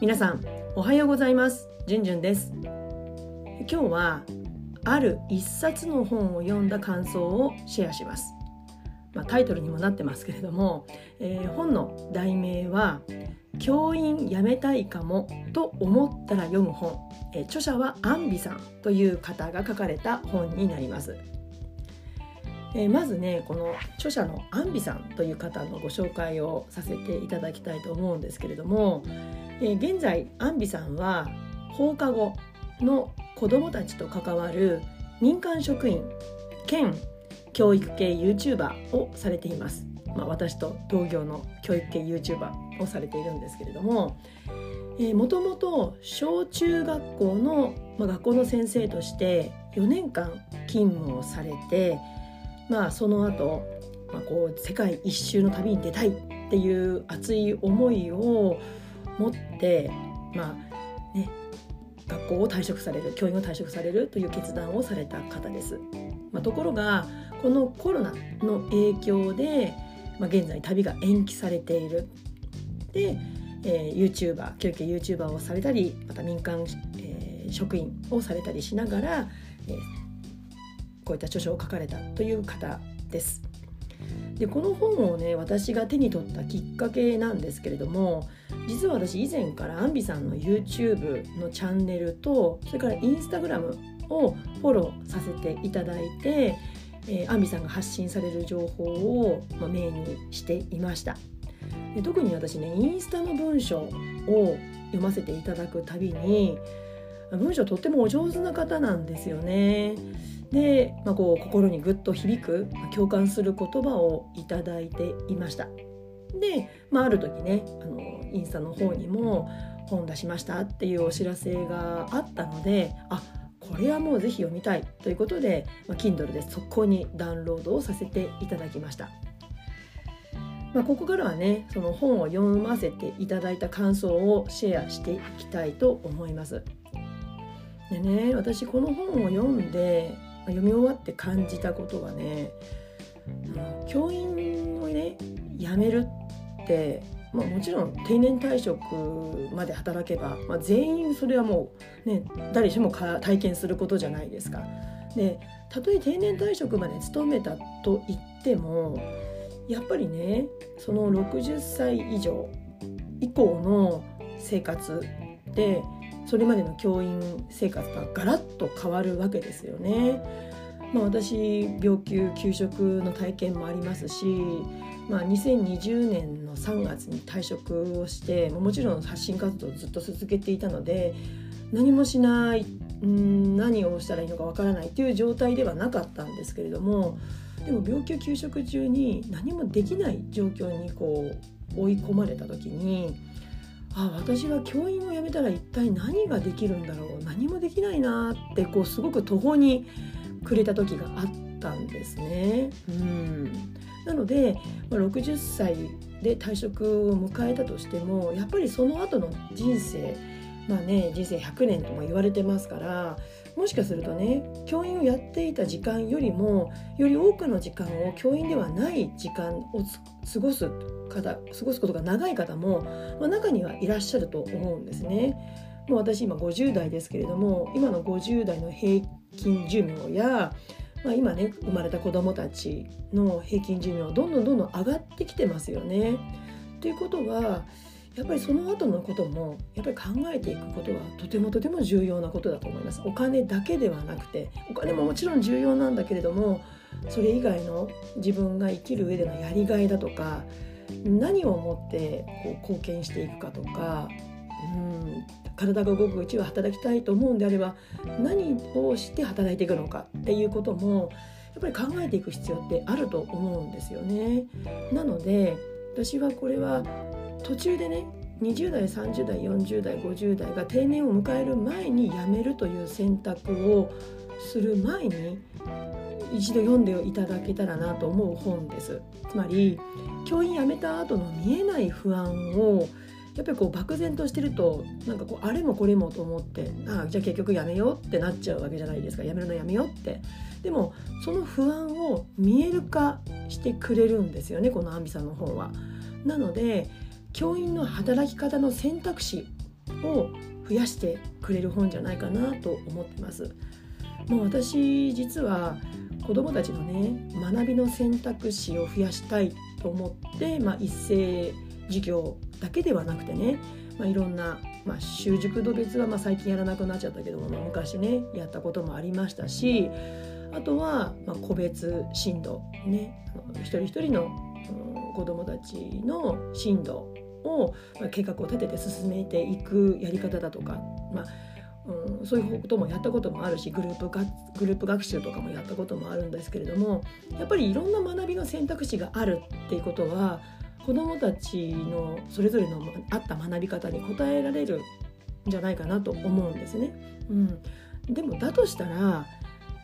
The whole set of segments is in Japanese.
皆さんおはようございます。じゅんじゅんです。今日はある一冊の本を読んだ感想をシェアします。まあ、タイトルにもなってますけれども、えー、本の題名は「教員辞めたいかもと思ったら読む本」えー、著者はアンビさんという方が書かれた本になります。え、まずねこの著者のアンビさんという方のご紹介をさせていただきたいと思うんですけれども、え現在アンビさんは放課後の子どもたちと関わる民間職員兼教育系 YouTuber をされています。まあ、私と同業の教育系 YouTuber をされているんですけれどももともと小中学校の、まあ、学校の先生として4年間勤務をされて、まあ、その後、まあこう世界一周の旅に出たいっていう熱い思いを持ってまあね学校を退職される教員を退職されるという決断をされた方です。まあ、ところがこのコロナの影響で、まあ、現在旅が延期されている。で、えー、YouTuber 教育系 YouTuber をされたりまた民間、えー、職員をされたりしながら、えー、こういった著書を書かれたという方です。でこの本をね私が手に取ったきっかけなんですけれども実は私以前からアンビさんの YouTube のチャンネルとそれから Instagram をフォローさせていただいて、えー、アンビさんが発信される情報を、まあ、メインにしていました。で特に私ねインスタの文章を読ませていただくたびに文章とってもお上手な方なんですよね。で、まあ、こう心にぐっと響く共感する言葉をいただいていました。で、まあ、ある時ねあのインスタの方にも本出しましたっていうお知らせがあったのであこれはもうぜひ読みたいということで、まあ、Kindle で速攻にダウンロードをさせていただきました。まあ、ここからはねその本を読ませていただいた感想をシェアしていきたいと思います。でね私この本を読んで読み終わって感じたことはね教員をね辞めるっ、まあ、もちろん定年退職まで働けば、まあ、全員それはもう、ね、誰しも体験することじゃないですか。でたとえ定年退職まで勤めたと言ってもやっぱりねその60歳以上以降の生活でそれまでの教員生活がガラッと変わるわけですよね。まあ、私病休休職の体験もありますし、まあ、2020年の3月に退職をしてもちろん発信活動をずっと続けていたので何もしないん何をしたらいいのかわからないという状態ではなかったんですけれどもでも病気休職中に何もできない状況にこう追い込まれた時にあ私は教員を辞めたら一体何ができるんだろう何もできないなってこうすごく途方に暮れた時があったんですね。うんなので、まあ、60歳で退職を迎えたとしてもやっぱりその後の人生まあね人生100年とも言われてますからもしかするとね教員をやっていた時間よりもより多くの時間を教員ではない時間を過ごす方過ごすことが長い方も、まあ、中にはいらっしゃると思うんですね。もう私今50代ですけれども今の50代の平均寿命や、まあ、今ね生まれた子どもたちの平均寿命どんどんどんどん上がってきてますよね。ということはやっぱりその後のこともやっぱり考えていくことはとてもとても重要なことだと思いますお金だけではなくてお金ももちろん重要なんだけれどもそれ以外の自分が生きる上でのやりがいだとか何をもってこう貢献していくかとかうん体が動くうちは働きたいと思うんであれば何をして働いていくのかっていうこともやっぱり考えていく必要ってあると思うんですよね。なので私はこれは途中でね20代30代40代50代が定年を迎える前に辞めるという選択をする前に一度読んでいただけたらなと思う本ですつまり教員辞めた後の見えない不安をやっぱりこう漠然としてるとなんかこうあれもこれもと思ってああじゃあ結局やめようってなっちゃうわけじゃないですかやめるのやめようってでもその不安を見える化してくれるんですよねこのアンビさんの本は。なので教員の働き方の選択肢を増やしてくれる本じゃないかなと思ってます。もう私実は子どもたちのね学びの選択肢を増やしたいと思って、まあ、一斉授業だけではなくてね、まあ、いろんな、まあ、習熟度別はまあ最近やらなくなっちゃったけども、まあ、昔ねやったこともありましたしあとはまあ個別進度ね一人一人の子どもたちの進度を、計画を立てて進めていくやり方だとか、まあうん、そういうこともやったこともあるしグループがグループ学習とかもやったこともあるんですけれどもやっぱりいろんな学びの選択肢があるっていうことは子どもたちのそれぞれのあった学び方に応えられるんじゃないかなと思うんですね。うん、でもだとしたら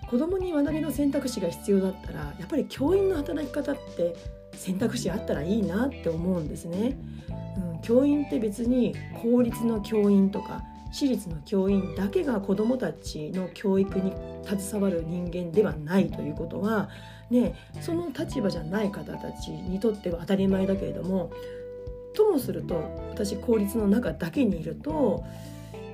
子どもに学びの選択肢が必要だったらやっぱり教員の働き方って選択肢あったらいいなって思うんですね。うん、教員って別に公立の教員とか私立の教員だけが子どもたちの教育に携わる人間ではないということは、ね、その立場じゃない方たちにとっては当たり前だけれどもともすると私公立の中だけにいると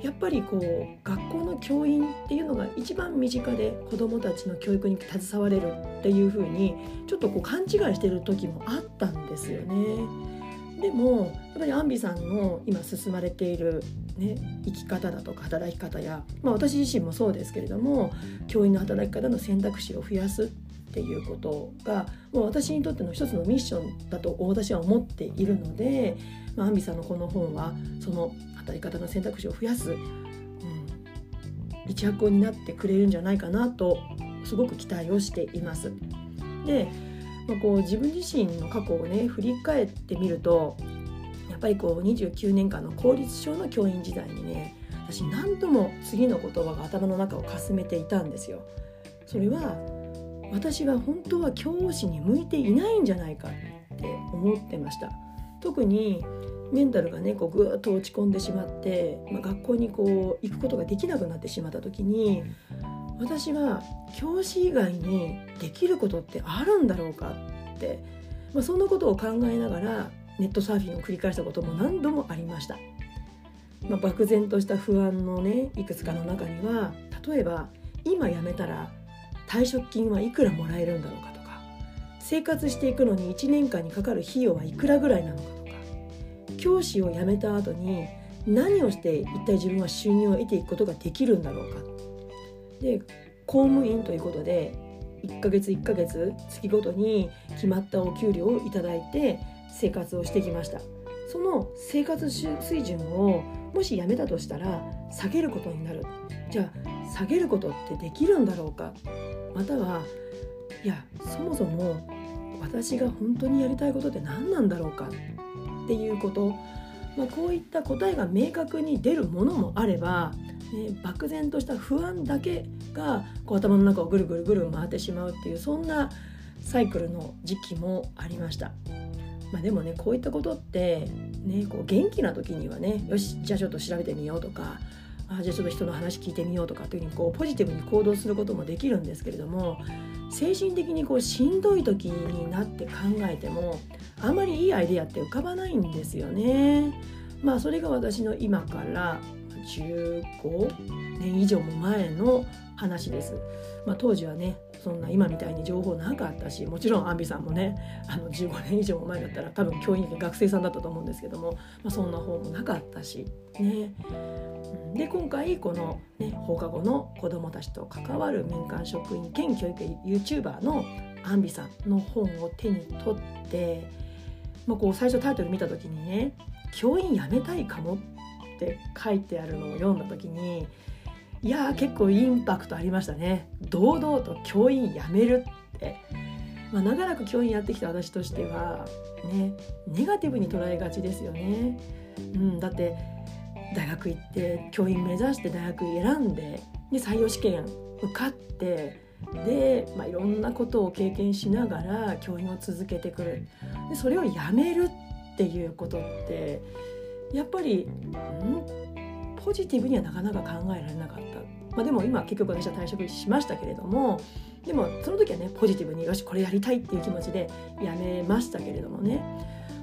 やっぱりこう学校の教員っていうのが一番身近で子どもたちの教育に携われるっていうふうにちょっとこう勘違いしてる時もあったんですよね。でもやっぱりアンビさんの今進まれている、ね、生き方だとか働き方や、まあ、私自身もそうですけれども教員の働き方の選択肢を増やすっていうことがもう私にとっての一つのミッションだと私は思っているので、まあ、アンビさんのこの本はその働き方の選択肢を増やす、うん、一役になってくれるんじゃないかなとすごく期待をしています。で、まあ、こう自分自身の過去をね振り返ってみるとやっぱりこう29年間の公立小の教員時代にね私何度も次の言葉が頭の中をかすめていたんですよ。それは私は本当は教師に向いていないんじゃないかって思ってました特にメンタルがねこうぐーっと落ち込んでしまって、まあ、学校にこう行くことができなくなってしまった時に私は教師以外にできることってあるんだろうかって、まあ、そんなことを考えながらネットサーフィンを繰り返したことも何度もありました。まあ、漠然とした不安のねいくつかの中には例えば今辞めたら退職金はいくらもらえるんだろうかとか生活していくのに1年間にかかる費用はいくらぐらいなのかとか教師を辞めた後に何をして一体自分は収入を得ていくことができるんだろうかで公務員ということで1ヶ月1ヶ月月ごとに決まったお給料をいただいて生活をしてきました。その生活水準をもし辞めたとしたら下げることになる。じゃあ下げることってできるんだろうか？またはいやそもそも私が本当にやりたいことって何なんだろうか？っていうこと、まあ、こういった答えが明確に出るものもあれば、ね、漠然とした不安だけがこう頭の中をぐるぐるぐる回ってしまうっていうそんなサイクルの時期もありました。まあ、でもねこういったことって、ね、こう元気な時にはねよしじゃあちょっと調べてみようとかあじゃあちょっと人の話聞いてみようとかっていうふうにこうポジティブに行動することもできるんですけれども精神的にこうしんどい時になって考えてもあまりいいアイデアって浮かばないんですよね。まあそれが私の今から15年以上も前の話です。まあ、当時はねそんな今みたいに情報なかったしもちろんアンビさんもねあの15年以上も前だったら多分教員学生さんだったと思うんですけども、まあ、そんな本もなかったしね。で今回この、ね、放課後の子どもたちと関わる民間職員兼教育 YouTuber のアンビさんの本を手に取って、まあ、こう最初タイトル見た時にね「教員辞めたいかも」っって書いてあるのを読んだ時にいや結構インパクトありましたね。堂々と教員辞めるって。まあ、長らく教員やってきた私としてはねネガティブに捉えがちですよね。うん、だって大学行って教員目指して大学選んでで採用試験受かってで、まあ、いろんなことを経験しながら教員を続けてくる。でそれをやめるっていうことってやっぱりん？ポジティブにはなかなか考えられなかった、まあ、でも今結局私は退職しましたけれどもでもその時はねポジティブによしこれやりたいっていう気持ちでやめましたけれどもね。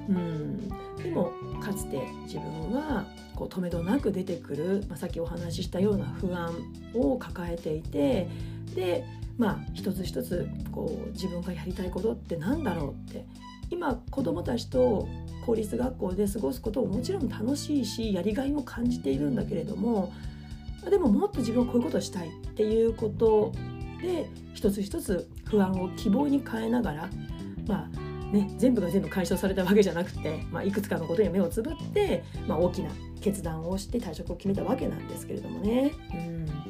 うん。でもかつて自分はこう止めどなく出てくる、まあ、さっきお話ししたような不安を抱えていてでまあ一つ一つこう自分がやりたいことって何だろうって今子どもたちと公立学校で過ごすことももちろん楽しいしやりがいも感じているんだけれどもでももっと自分はこういうことをしたいっていうことで一つ一つ不安を希望に変えながらまあね、全部が全部解消されたわけじゃなくて、まあ、いくつかのことに目をつぶって、まあ、大きな決断をして退職を決めたわけなんですけれどもね。うん、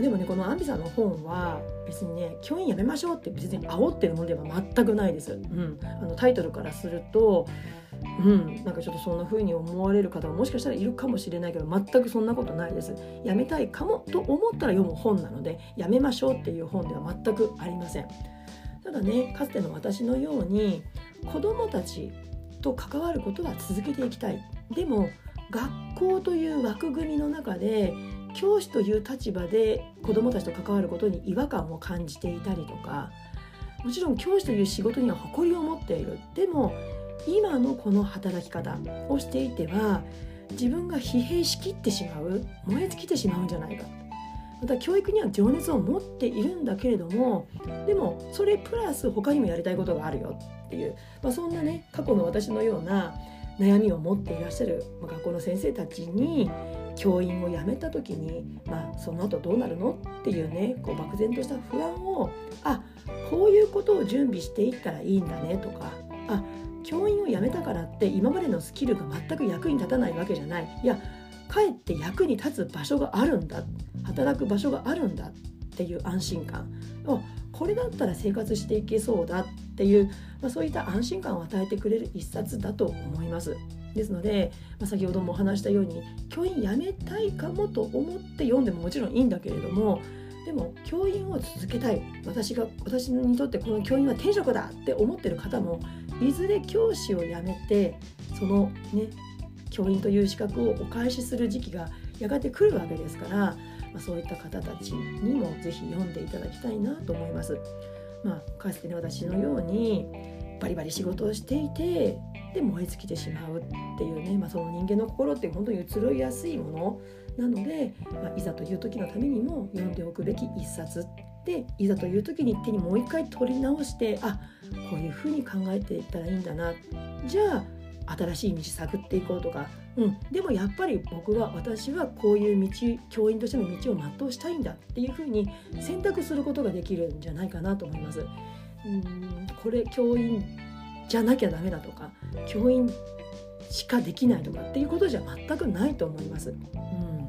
でもねこのアンビさんの本は別にね教員やめましょうって別に煽ってるものでは全くないです。うん、あのタイトルからするとうん、なんかちょっとそんな風に思われる方ももしかしたらいるかもしれないけど全くそんなことないです。やめたいかもと思ったら読む本なのでやめましょうっていう本では全くありません。ただねかつての私のように子どもたちと関わることは続けていきたいでも学校という枠組みの中で教師という立場で子どもたちと関わることに違和感を感じていたりとかもちろん教師という仕事には誇りを持っている。でも今のこの働き方をしていては自分が疲弊しきってしまう燃え尽きてしまうんじゃないか。また教育には情熱を持っているんだけれどもでもそれプラス他にもやりたいことがあるよっていう、まあ、そんなね過去の私のような悩みを持っていらっしゃる学校の先生たちに教員を辞めた時に、まあ、その後どうなるのっていうねこう漠然とした不安をあこういうことを準備していったらいいんだねとかあ教員を辞めたからって今までのスキルが全く役に立たないわけじゃない。いやかえって役に立つ場所があるんだ。働く場所があるんだっていう安心感。これだったら生活していけそうだっていう、まあ、そういった安心感を与えてくれる一冊だと思います。ですので、まあ、先ほどもお話したように教員辞めたいかもと思って読んでももちろんいいんだけれどもでも教員を続けたい私が私にとってこの教員は天職だって思ってる方もいずれ教師を辞めてそのね教員という資格をお返しする時期がやがて来るわけですからまあ、そういった方たちにも是非読んでいただきたいなと思います。まあ、かつてね私のようにバリバリ仕事をしていてで燃え尽きてしまうっていうね、まあ、その人間の心って本当に移ろいやすいもの。なので、まあ、いざという時のためにも読んでおくべき一冊でいざという時に手にもう一回取り直してあこういうふうに考えていったらいいんだな。じゃあ新しい道探っていこうとか、うん、でもやっぱり僕は私はこういう道教員としての道を全うしたいんだっていうふうに選択することができるんじゃないかなと思います。うん。これ教員じゃなきゃダメだとか教員しかできないとかっていうことじゃ全くないと思います。うん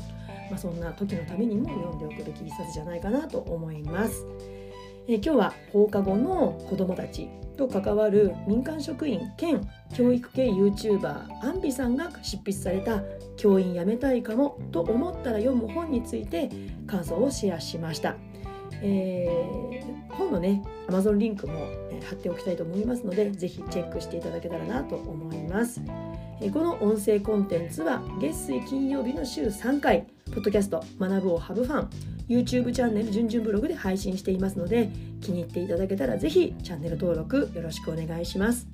まあ、そんな時のためにも読んでおくべき一冊じゃないかなと思います。え今日は放課後の子どもたちと関わる民間職員兼教育系 YouTuber アンビさんが執筆された「教員辞めたいかも」と思ったら読む本について感想をシェアしました。えー、本のね Amazon リンクも貼っておきたいと思いますのでぜひチェックしていただけたらなと思います。この音声コンテンツは月水金曜日の週3回ポッドキャスト学ぶをハブファン YouTube チャンネルじゅんじゅんブログで配信していますので気に入っていただけたらぜひチャンネル登録よろしくお願いします。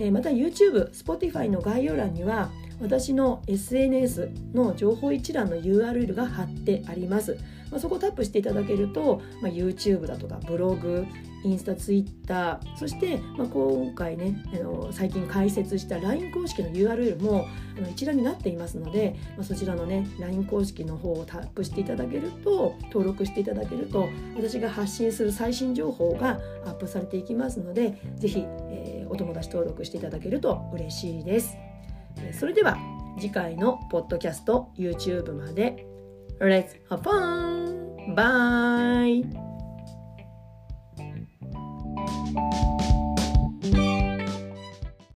えまた YouTube、Spotify の概要欄には私の SNS の情報一覧の URL が貼ってあります。まあ、そこをタップしていただけると、まあ、YouTube だとかブログ、インスタ、ツイッター、そして、まあ、今回ねあの最近開設した LINE 公式の URL もあの一覧になっていますので、まあ、そちらのね LINE 公式の方をタップしていただけると登録していただけると私が発信する最新情報がアップされていきますのでぜひ、えー、お友達登録していただけると嬉しいです。それでは次回のポッドキャスト YouTube まで Let's have fun! Bye!